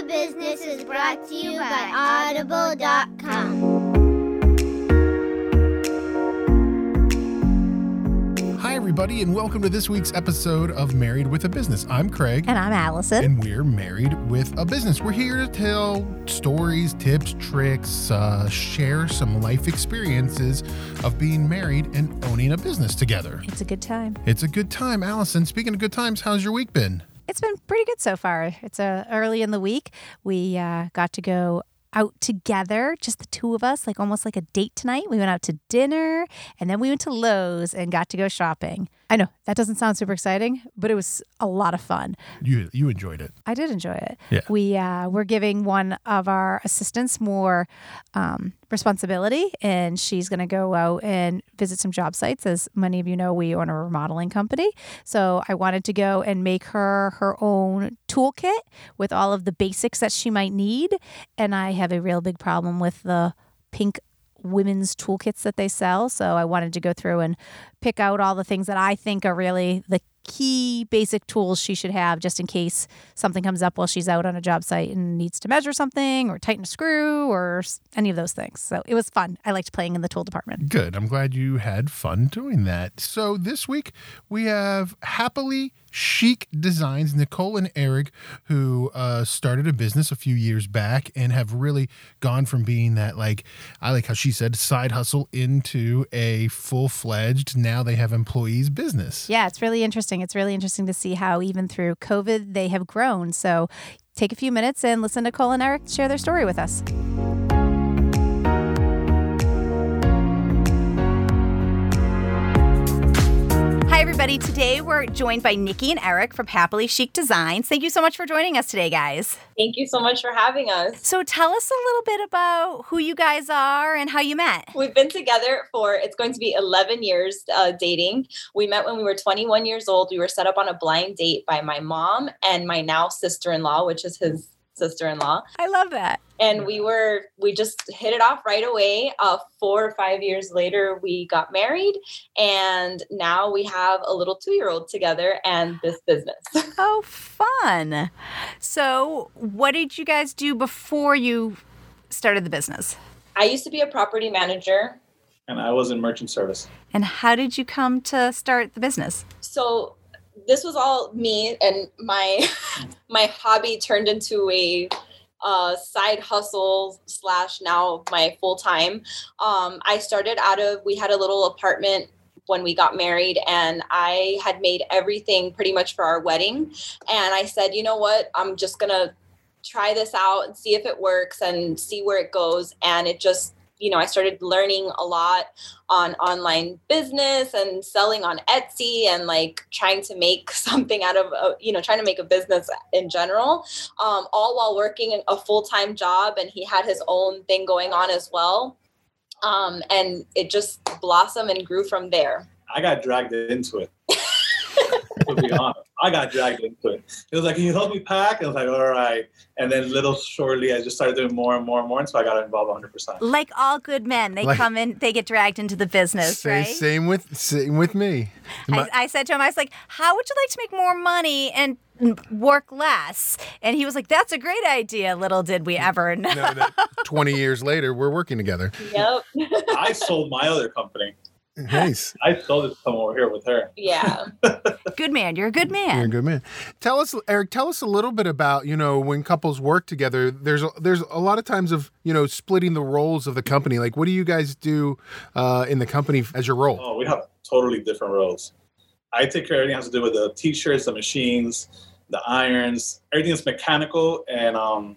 a Business is brought to you by Audible.com. Hi, everybody, and welcome to this week's episode of Married with a Business. I'm Craig. And I'm Allison. And we're married with a business. We're here to tell stories, tips, tricks, uh, share some life experiences of being married and owning a business together. It's a good time. It's a good time. Allison, speaking of good times, how's your week been? It's been pretty good so far. It's uh, early in the week. We uh, got to go out together, just the two of us, like almost like a date tonight. We went out to dinner and then we went to Lowe's and got to go shopping. I know that doesn't sound super exciting, but it was a lot of fun. You you enjoyed it. I did enjoy it. Yeah. We uh, we're giving one of our assistants more um, responsibility, and she's going to go out and visit some job sites. As many of you know, we own a remodeling company, so I wanted to go and make her her own toolkit with all of the basics that she might need. And I have a real big problem with the pink women's toolkits that they sell. So I wanted to go through and pick out all the things that I think are really the key basic tools she should have just in case something comes up while she's out on a job site and needs to measure something or tighten a screw or any of those things. So it was fun. I liked playing in the tool department. Good. I'm glad you had fun doing that. So this week we have Happily Chic Designs, Nicole and Eric, who uh, started a business a few years back and have really gone from being that, like, I like how she said, side hustle into a full fledged, now they have employees business. Yeah, it's really interesting. It's really interesting to see how even through COVID, they have grown. So take a few minutes and listen to Nicole and Eric share their story with us. Hi, everybody. Today we're joined by Nikki and Eric from Happily Chic Designs. Thank you so much for joining us today, guys. Thank you so much for having us. So, tell us a little bit about who you guys are and how you met. We've been together for it's going to be 11 years uh, dating. We met when we were 21 years old. We were set up on a blind date by my mom and my now sister in law, which is his sister-in-law. I love that. And we were we just hit it off right away. Uh, four or five years later, we got married, and now we have a little two-year-old together and this business. oh, fun! So, what did you guys do before you started the business? I used to be a property manager. And I was in merchant service. And how did you come to start the business? So this was all me and my my hobby turned into a uh, side hustle slash now my full time. Um, I started out of we had a little apartment when we got married and I had made everything pretty much for our wedding and I said, "You know what? I'm just to try this out and see if it works and see where it goes." And it just you know, I started learning a lot on online business and selling on Etsy and like trying to make something out of, a, you know, trying to make a business in general, um, all while working a full time job. And he had his own thing going on as well. Um, and it just blossomed and grew from there. I got dragged into it. to be honest. I got dragged into it. It was like, can you help me pack? I was like, all right. And then little shortly, I just started doing more and more and more. And so I got involved 100%. Like all good men, they Like- come in, they get dragged into the business, Say, right? Same with same with me. My- I, I said to him, I was like, how would you like to make more money and work less? And he was like, that's a great idea. Little did we ever know. no, 20 years later, we're working together. Yep. I sold my other company. Nice. I sold it to someone over here with her. yeah. Good man. You're a good man. You're a good man. Tell us, Eric. Tell us a little bit about you know when couples work together. There's a, there's a lot of times of you know splitting the roles of the company. Like, what do you guys do uh, in the company as your role? Oh, we have totally different roles. I take care of everything that has to do with the t-shirts, the machines, the irons, everything that's mechanical and um,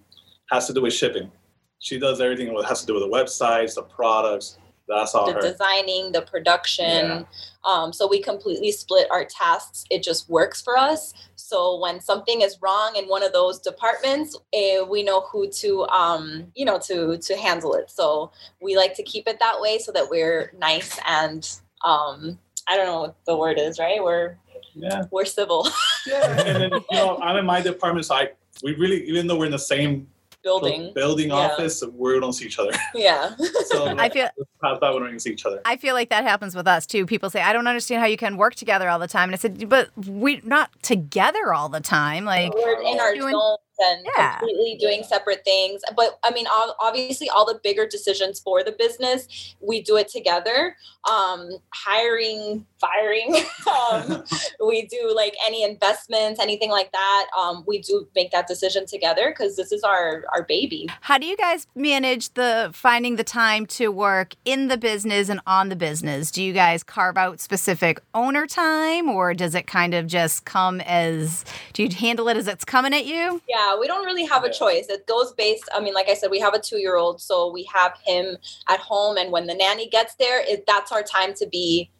has to do with shipping. She does everything that has to do with the websites, the products. That's all the her. designing, the production. Yeah. Um, so we completely split our tasks. It just works for us. So when something is wrong in one of those departments, eh, we know who to, um, you know, to to handle it. So we like to keep it that way so that we're nice and um, I don't know what the word is, right? We're Yeah. we're civil Yeah. and then you know, I'm in my department, so I we really even though we're in the same building. building Yeah. office, we don't see each other. Yeah. So I feel past that we don't see each other. I feel like that happens with us too. People say, "I don't understand how you can work together all the time," and I said, "But we're not together all the time. Like, we're in our doing- zones and Yeah. completely doing separate things. But I mean, obviously, all the bigger decisions for the business, we do it together. Um, hiring, firing, um, we do like any investments, anything like that. Um, we do make that decision together because this is our our baby. How do you guys manage the finding the time to work in the business and on the business? Do you guys carve out specific owner time or does it kind of just come as do you handle it as it's coming at you? Yeah, we don't really have a choice. It goes based. I mean, like I said, we have a two-year-old, so we have him at home, and when the nanny gets there, it, that's our time to be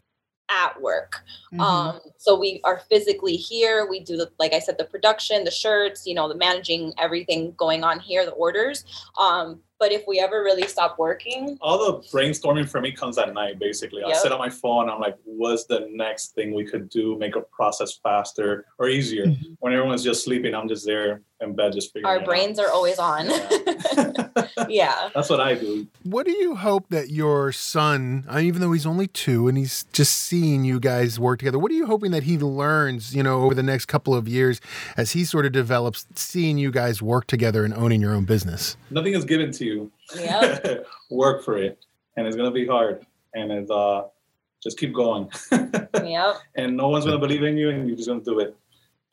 at work. Mm-hmm. Um, so we are physically here. We do the, like I said, the production, the shirts, you know, the managing everything going on here, the orders. Um, but if we ever really stop working, All the brainstorming for me comes at night, basically. I sit on my phone. I'm like, what's the next thing we could do, make a process faster or easier? Mhm. When everyone's just sleeping, I'm just there in bed, just figuring our it out. brains are always on. Yeah. yeah. That's what I do. What do you hope that your son, uh, even though he's only two and he's just seeing you guys work together, what are you hoping that he learns, you know, over the next couple of years as he sort of develops seeing you guys work together and owning your own business? Nothing is given to you. Yep. Work for it. And it's gonna be hard. And it's uh just keep going. Yep. and no one's gonna believe in you and you're just gonna do it.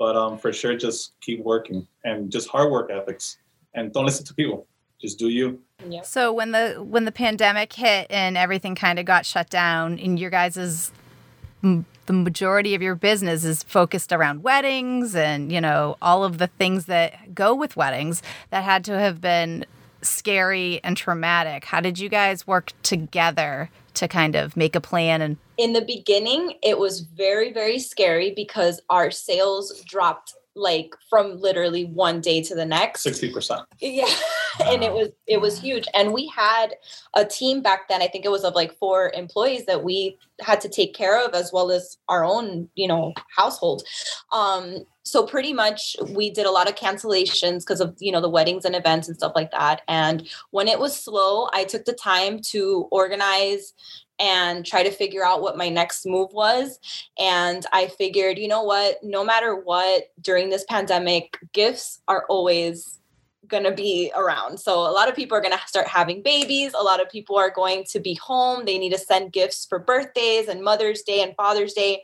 But um for sure just keep working and just hard work ethics. And don't listen to people. Just do you. Yep. So when the when the pandemic hit and everything kind of got shut down and your guys's m- the majority of your business is focused around weddings and you know all of the things that go with weddings that had to have been scary and traumatic. How did you guys work together to kind of make a plan and in the beginning it was very very scary because our sales dropped like from literally one day to the next. Sixty percent. yeah. And it was it was huge. And we had a team back then i think it was of like four employees that we had to take care of as well as our own you know household. Um so pretty much we did a lot of cancellations because of you know the weddings and events and stuff like that and when it was slow i took the time to organize and try to figure out what my next move was and I figured, you know what, no matter what, during this pandemic, gifts are always going to be around. So a lot of people are going to start having babies. A lot of people are going to be home. They need to send gifts for birthdays and Mother's Day and Father's Day.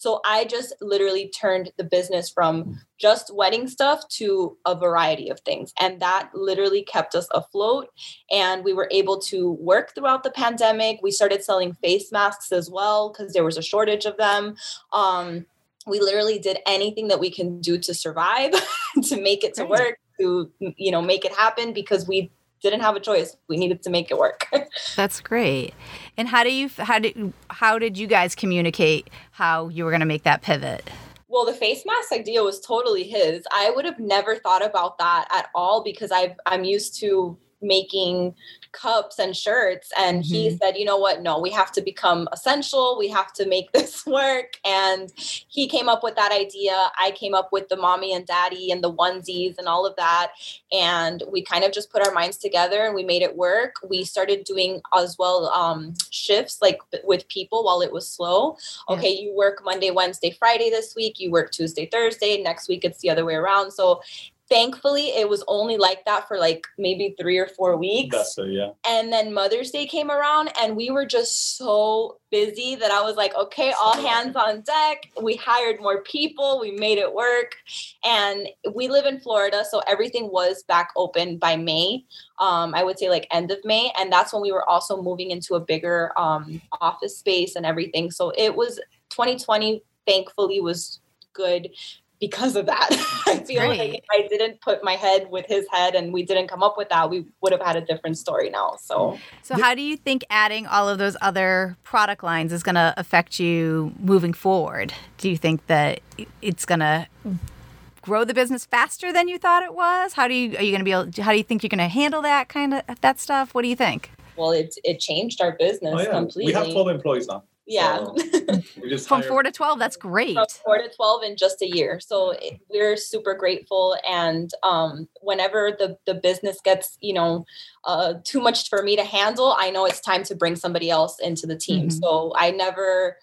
So I just literally turned the business from just wedding stuff to a variety of things. And that literally kept us afloat. And we were able to work throughout the pandemic. We started selling face masks as well because there was a shortage of them. Um, we literally did anything that we can do to survive, to make it to work, to you know make it happen because we didn't have a choice. We needed to make it work. That's great. And how do you how did how did you guys communicate how you were going to make that pivot? Well, the face mask idea was totally his. I would have never thought about that at all because I've I'm used to making cups and shirts and he said you know what? No we have to become essential. We have to make this work. And he came up with that idea. I came up with the mommy and daddy and the onesies and all of that. And we kind of just put our minds together and we made it work. We started doing as well um, shifts like with people while it was slow. Yeah. okay you work monday wednesday friday this week. You work tuesday thursday. Next week it's the other way around. So thankfully it was only like that for like maybe three or four weeks. It, yeah. and then mother's day came around and we were just so busy that i was like okay all hands on deck. We hired more people we made it work and we live in florida so everything was back open by may um, i would say like end of may and that's when we were also moving into a bigger um, office space and everything. So it was 2020 thankfully was good because of that. I feel like if I didn't put my head with his head and we didn't come up with that, we would have had a different story now. So So how do you think adding all of those other product lines is going to affect you moving forward? Do you think that it's going to grow the business faster than you thought it was? How do you are you going to be able how do you think you're going to handle that kind of that stuff? What do you think? well it it changed our business Oh, yeah. completely. We have 12 employees now. Yeah. So From 4 to 12, that's great. from four to 12 in just a year so it, we're super grateful and um, whenever the, the business gets you know uh, too much for me to handle i know it's time to bring somebody else into the team Mhm. so i never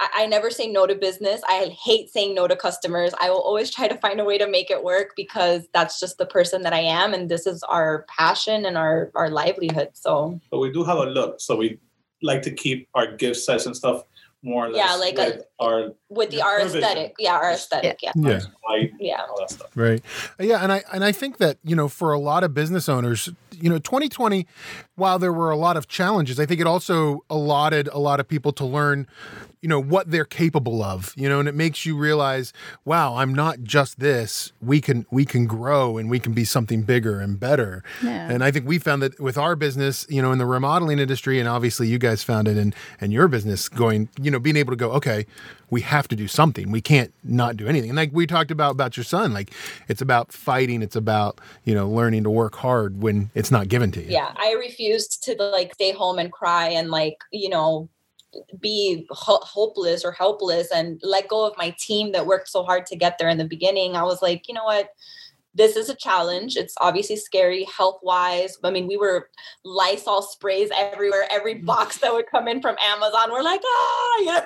I, I never say no to business. I hate saying no to customers. I will always try to find a way to make it work because that's just the person that I am, and this is our passion and our our livelihood. So But we do have a look, so we like to keep our gift sets and stuff more or less. Yeah, like uh, a- our with the our her vision. aesthetic, yeah, our aesthetic, yeah, Yeah. light, yeah. all that stuff. Right. Uh, yeah, and I and I think that, you know, for a lot of business owners, you know, 2020 while there were a lot of challenges, I think it also allotted a lot of people to learn, you know, what they're capable of, you know, and it makes you realize, wow, I'm not just this. We can we can grow and we can be something bigger and better. Yeah. And I think we found that with our business, you know, in the remodeling industry, and obviously you guys found it in in your business, going, you know, being able to go, okay, we have to do something. We can't not do anything. And like we talked about about your son, like it's about fighting. It's about you know learning to work hard when it's not given to you. yeah i refused to like stay home and cry and like you know be ho- hopeless or helpless and let go of my team that worked so hard to get there in the beginning i was like you know what? This is a challenge. It's obviously scary health wise i mean we were lysol sprays everywhere. Every box that would come in from amazon we're like ah! You know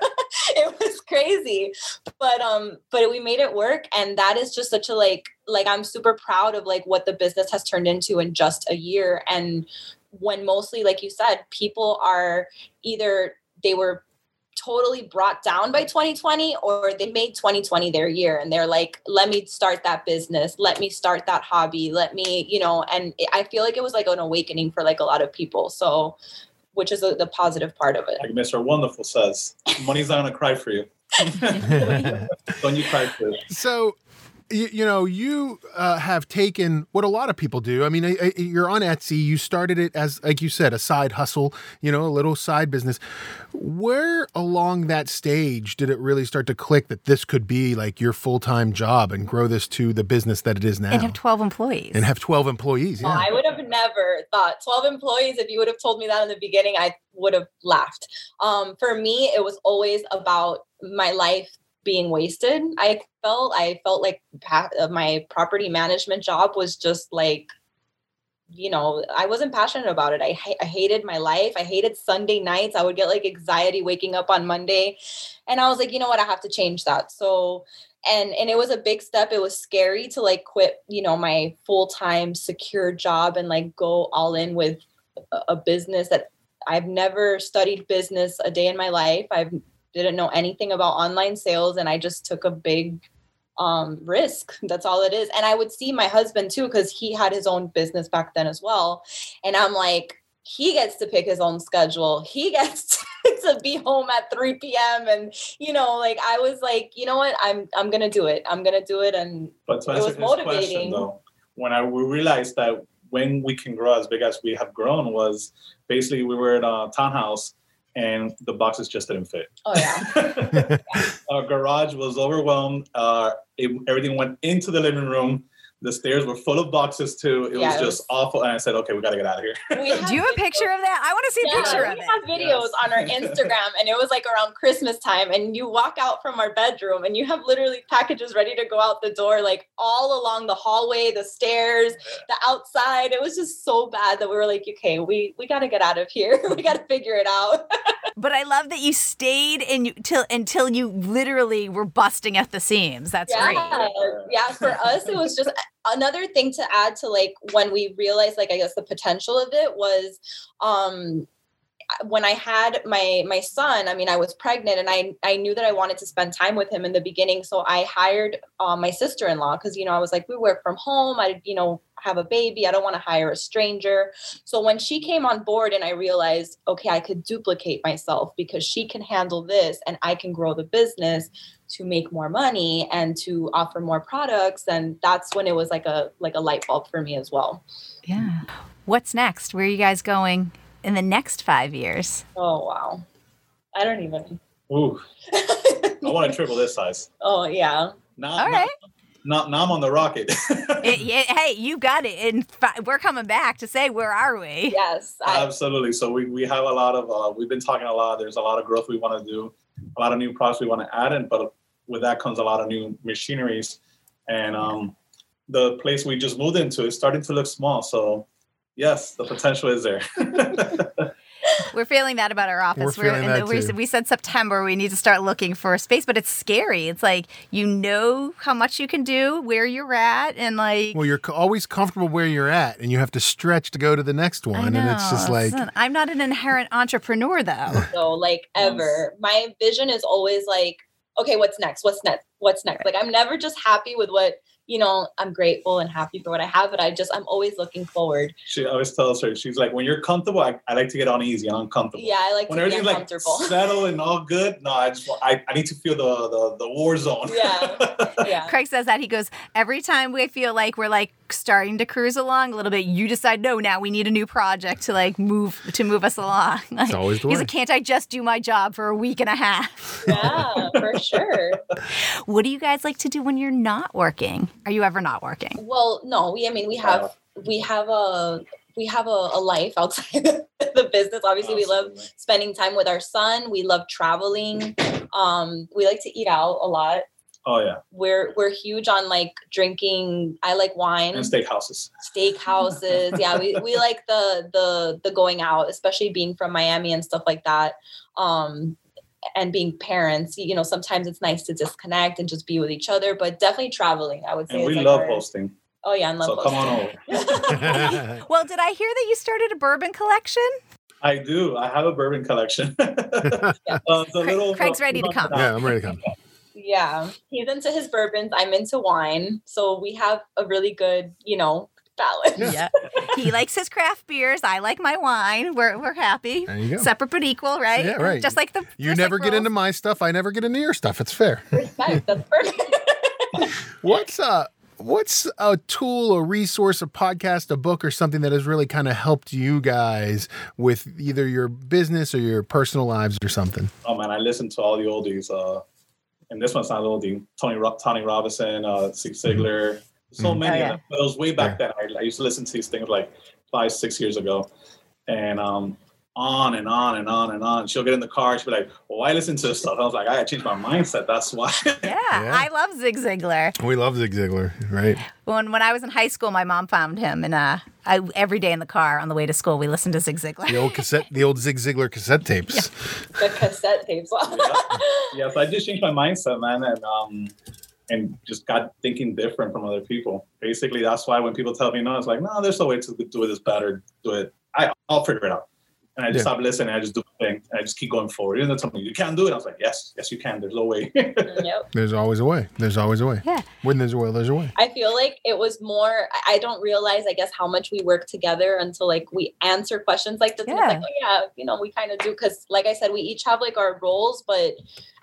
it was crazy. But um but we made it work and that is just such a like like i'm super proud of like what the business has turned into in just a year. And when mostly like you said people are either they were totally brought down by 2020 or they made 2020 their year and they're like let me start that business let me start that hobby let me you know and it- i feel like it was like an awakening for like a lot of people so which is a, the positive part of it Like Mr. Wonderful says, money's not gonna cry for you. Don't you cry for it. So, you, you know, you uh, have taken what a lot of people do. I mean, I- I- you're on Etsy. You started it as, like you said, a side hustle. You know, a little side business. Where along that stage did it really start to click that this could be like your full time job and grow this to the business that it is now? And have 12 employees. And have 12 employees. Yeah. I would have never thought 12 employees. If you would have told me that in the beginning, I would have laughed. Um, for me, it was always about my life being wasted. I felt I felt like uh, my property management job was just like you know i wasn't passionate about it. I, I hated my life. I hated sunday nights. I would get like anxiety waking up on monday. And i was like you know what? I have to change that. So and and it was a big step. It was scary to like quit you know my full-time secure job and like go all in with a business that i've never studied business a day in my life. I didn't know anything about online sales and i just took a big um risk. That's all it is. And i would see my husband too because he had his own business back then as well. And i'm like he gets to pick his own schedule. He gets to be home at 3 p.m and you know like i was like you know what? I'm i'm gonna do it. I'm gonna do it. And But to It answer was his question motivating. though, when I realized that when we can grow as big as we have grown was basically we were in a townhouse and the boxes just didn't fit. oh yeah Our garage was overwhelmed. Uh, it, everything went into the living room. The stairs were full of boxes too. It Yeah, was it just was- awful. And I said, okay, we got to get out of here. Do you have a picture of that? I want to see a picture we of it. have videos Yes. on our Instagram, and it was like around Christmas time. And you walk out from our bedroom, and you have literally packages ready to go out the door, like all along the hallway, the stairs, the outside. It was just so bad that we were like, okay, we we got to get out of here. we got to figure it out. But I love that you stayed and you till until you literally were busting at the seams. That's great. yeah, yeah. For us, it was just another thing to add to like when we realized, like I guess the potential of it was, um, when I had my my son. I mean, I was pregnant, and I I knew that I wanted to spend time with him in the beginning, so I hired um, my sister in law because you know I was like, we work from home. I you know have a baby. I don't want to hire a stranger. So when she came on board and I realized, okay, I could duplicate myself because she can handle this and I can grow the business to make more money and to offer more products and that's when it was like a like a light bulb for me as well. Yeah. What's next? Where are you guys going in the next five years? Oh wow. I don't even Ooh, I want to triple this size. Oh yeah. Now, All right. now, now I'm on the rocket. It- it- hey, you got it. And fi- we're coming back to say, where are we? Yes. I, Absolutely. So we, we have a lot of uh, we've been talking a lot. There's a lot of growth we want to do, a lot of new products we want to add in, but with that comes a lot of new machineries, and um, the place we just moved into is starting to look small. So yes, the potential is there. We're feeling that about our office. We're feeling in that we, too. we said September we need to start looking for a space, but it's scary. It's like you know how much you can do, where you're at, and like Well, you're always comfortable where you're at, and you have to stretch to go to the next I one, and it's just like Listen, I'm not an inherent entrepreneur though. So like ever. My vision is always like, okay, what's next? What's next? What's next? Like I'm never just happy with what, you know, I'm grateful and happy for what I have, but I just I'm always looking forward. She always tells her, she's like, when you're comfortable, I, I like to get on easy and uncomfortable. Yeah, I like When to everything's like uncomfortable. settled and all good, no, I just I, I need to feel the, the, the war zone. Yeah. yeah. Craig says that he goes every time we feel like we're like starting to cruise along a little bit. You decide no, now we need a new project to like move to move us along. Like, always the he's way. like, can't I just do my job for a week and a half? Yeah, for sure. What do you guys like to do when you're not working? Are you ever not working? Well, no, we I mean we have we have a we have a, a life outside the business. Obviously, we love spending time with our son. We love traveling. Um, we like to eat out a lot. Oh yeah, We're we're huge on like drinking. I like wine. and steakhouses. steakhouses. yeah, we, we like the the the going out, especially being from Miami and stuff like that. Um and being parents, you know, sometimes it's nice to disconnect and just be with each other, but definitely traveling, I would say. And we like love our- hosting. Oh yeah, and love hosting. So come on over. Well, did I hear that you started a bourbon collection? I do. I have a bourbon collection. uh, the little, Craig's ready to come. yeah, I'm ready to come. yeah. He's into his bourbons. I'm into wine. So we have a really good, you know, balance. Yeah. he likes his craft beers. I like my wine. We're we're happy. There you go. Separate but equal, right? Yeah, right. Just like the You never like get into my stuff. I never get into your stuff. It's fair. Respect. That's perfect. What's uh what's a tool, a resource, a podcast, a book, or something that has really kind of helped you guys with either your business or your personal lives or something? Oh man, I listen to all the oldies. Uh, and this one's not oldie. Tony Tony Robinson, uh, Zig Ziglar, so Mhm. many Oh, of them. But it was way back then. I, I used to listen to these things like five, six years ago, and um, on and on and on and on. She'll get in the car. She'll be like, "Well, why listen to this stuff?" I was like, "I gotta change my mindset. That's why." Yeah, Yeah. I love Zig Ziglar. We love Zig Ziglar, right? When when I was in high school, my mom found him, and uh, I every day in the car on the way to school, we listened to Zig Ziglar. The old cassette, the old Zig Ziglar cassette tapes. the cassette tapes. yeah, so I just changed my mindset, man, and um, and just got thinking different from other people. Basically, that's why when people tell me no, it's like, no, there's no way to do this better. Do it. I, I'll figure it out. And I just Yeah. stop listening. I just do my thing. And I just keep going forward. Even though something you can't do it, I was like, yes, yes, you can. There's no way. yep. There's always a way. There's always a way. Yeah. When there's a will, there's a way. I feel like it was more. I- I don't realize, I guess, how much we work together until like we answer questions like this. And it's like, Yeah. oh yeah, you know, we kind of do because, like I said, we each have like our roles, but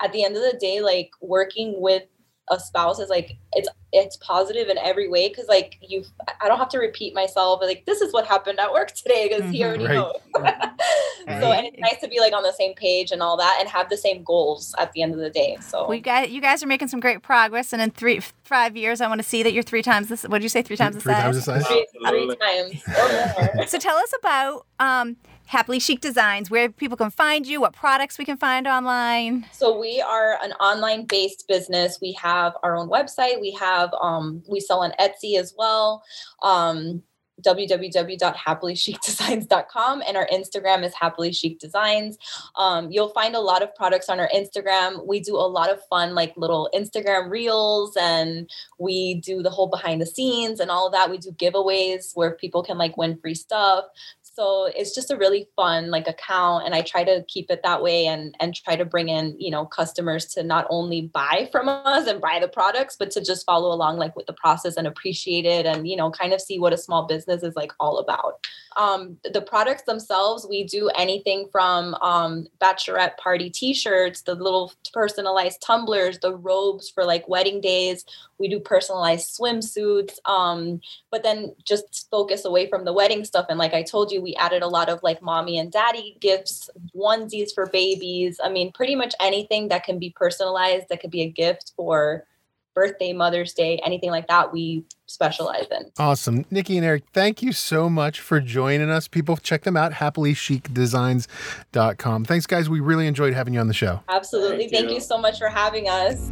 at the end of the day, like working with a spouse is like it's it's positive in every way because like you, I don't have to repeat myself. Like this is what happened at work today because he Mhm. already Right. knows. so and it's nice to be like on the same page and all that and have the same goals at the end of the day. So We got you guys are making some great progress, and in three five years, I want to see that you're three times this. What did you say? Three times the size? Three size. times the size. three, three times. So tell us about um, Happily Chic Designs, where people can find you, what products we can find online. So we are an online based business. We have our own website. We have um we sell on Etsy as well. Um www.happilychicdesigns.com and our Instagram is happily chic designs. Um, you'll find a lot of products on our Instagram. We do a lot of fun like little Instagram reels and we do the whole behind the scenes and all of that. We do giveaways where people can like win free stuff. So it's just a really fun like account and I try to keep it that way and and try to bring in, you know, customers to not only buy from us and buy the products, but to just follow along like with the process and appreciate it and, you know, kind of see what a small business is like all about. Um, the products themselves, we do anything from um, bachelorette party t-shirts, the little personalized tumblers, the robes for like wedding days. We do personalized swimsuits. Um, but then just focus away from the wedding stuff. And like I told you, we added a lot of like mommy and daddy gifts, onesies for babies. I mean, pretty much anything that can be personalized, that could be a gift for birthday, Mother's Day, anything like that, we specialize in. Awesome. Nikki and Eric, thank you so much for joining us. People, check them out, happilychicdesigns.com. Thanks, guys. We really enjoyed having you on the show. Absolutely. Thank Thank, you. you so much for having us.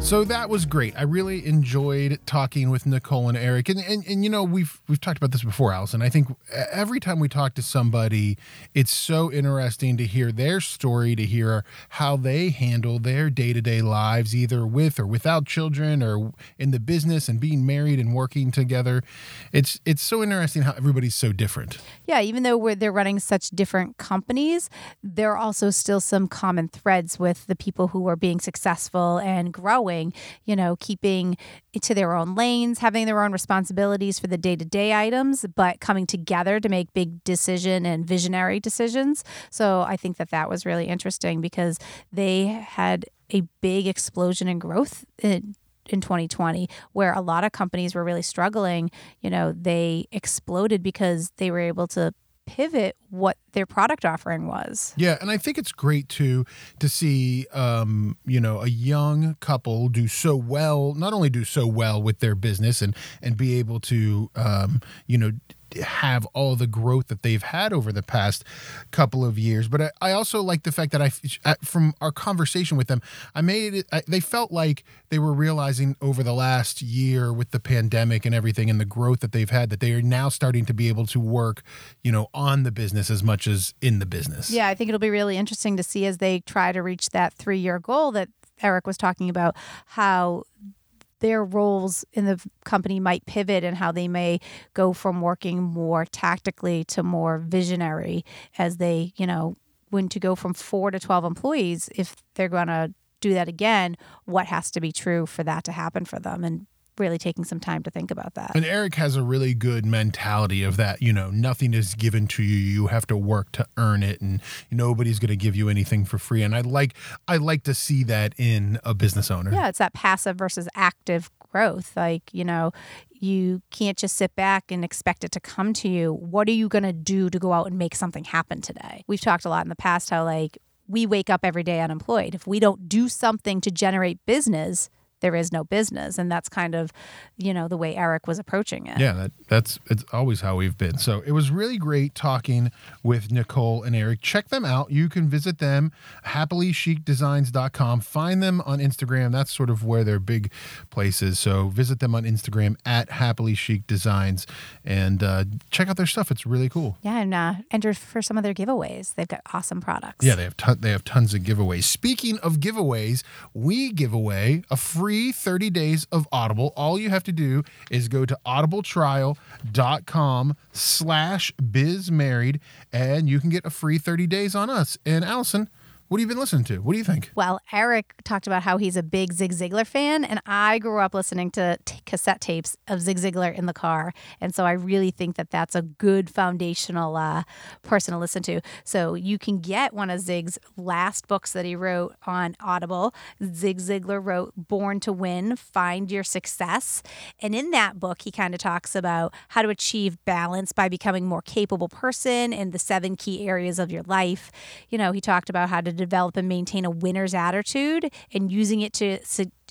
So that was great. I really enjoyed talking with Nicole and Eric. And, and and you know, we've we've talked about this before, Allison. I think every time we talk to somebody, it's so interesting to hear their story, to hear how they handle their day-to-day lives, either with or without children or in the business and being married and working together. It's it's so interesting how everybody's so different. Yeah, even though they're running such different companies, there are also still some common threads with the people who are being successful and growing you know, keeping to their own lanes, having their own responsibilities for the day to day items, but coming together to make big decision and visionary decisions. So I think that that was really interesting because they had a big explosion in growth in, in 2020 where a lot of companies were really struggling you know they exploded because they were able to pivot what their product offering was. Yeah, and I think it's great too to see um, you know, a young couple do so well, not only do so well with their business and and be able to um, you know, have all the growth that they've had over the past couple of years. But I, I also like the fact that I, from our conversation with them, I made it, I, they felt like they were realizing over the last year with the pandemic and everything and the growth that they've had that they are now starting to be able to work, you know, on the business as much as in the business. Yeah, I think it'll be really interesting to see as they try to reach that three year goal that Eric was talking about how their roles in the company might pivot and how they may go from working more tactically to more visionary as they, you know, when to go from four to 12 employees, if they're going to do that again, what has to be true for that to happen for them? And really taking some time to think about that. And Eric has a really good mentality of that, you know, nothing is given to you. You have to work to earn it and nobody's going to give you anything for free. And I like I like to see that in a business owner. Yeah, it's that passive versus active growth. Like, you know, you can't just sit back and expect it to come to you. What are you going to do to go out and make something happen today? We've talked a lot in the past how like we wake up every day unemployed. If we don't do something to generate business, there is no business. And that's kind of you know the way eric was approaching it. Yeah that, that's it's always how we've been. So it was really great talking with nicole and eric. Check them out. You can visit them happilychicdesigns.com find them on instagram. That's sort of where their big place is. So visit them on instagram at happily chic designs. And uh, check out their stuff. It's really cool. Yeah and uh, enter for some of their giveaways. They've got awesome products. Yeah they have ton- they have tons of giveaways. Speaking of giveaways we give away a free free 30 days of Audible. All you have to do is go to audibletrial.com slash bizmarried and you can get a free 30 days on us. And Allison, what have you been listening to? What do you think? Well, Eric talked about how he's a big Zig Ziglar fan, and I grew up listening to t- cassette tapes of Zig Ziglar in the car, and so I really think that that's a good foundational uh, person to listen to. So you can get one of Zig's last books that he wrote on Audible. Zig Ziglar wrote "Born to Win: Find Your Success," and in that book, he kind of talks about how to achieve balance by becoming more capable person in the seven key areas of your life. You know, he talked about how to develop and maintain a winner's attitude and using it to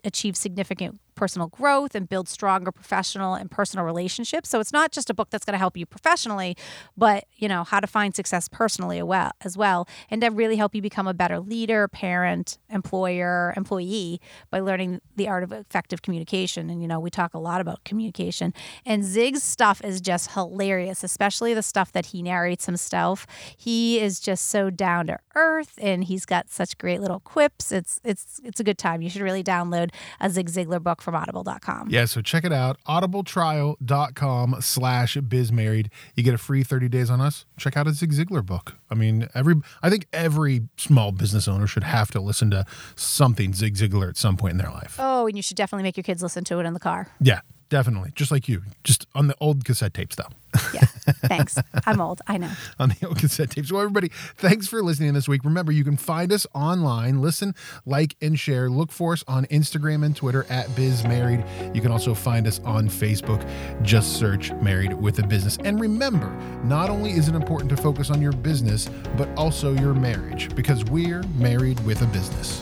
achieve significant personal growth and build stronger professional and personal relationships. So it's not just a book that's going to help you professionally, but you know how to find success personally as well, and to really help you become a better leader, parent, employer, employee by learning the art of effective communication. And you know we talk a lot about communication, and Zig's stuff is just hilarious, especially the stuff that he narrates himself. He is just so down to earth, and he's got such great little quips. It's it's it's a good time. You should really download a Zig Ziglar book from audible.com. Yeah, so check it out. audibletrial.com slash bizmarried. You get a free 30 days on us. Check out a Zig Ziglar book. I mean, every I think every small business owner should have to listen to something Zig Ziglar at some point in their life. Oh, and you should definitely make your kids listen to it in the car. Yeah, definitely. Just like you. Just on the old cassette tapes though. Yeah. Thanks. I'm old. I know. On the old cassette tapes. Well, everybody, thanks for listening this week. Remember, you can find us online, listen, like, and share. Look for us on Instagram and Twitter at BizMarried. You can also find us on Facebook. Just search Married with a Business. And remember, not only is it important to focus on your business, but also your marriage because we're married with a business.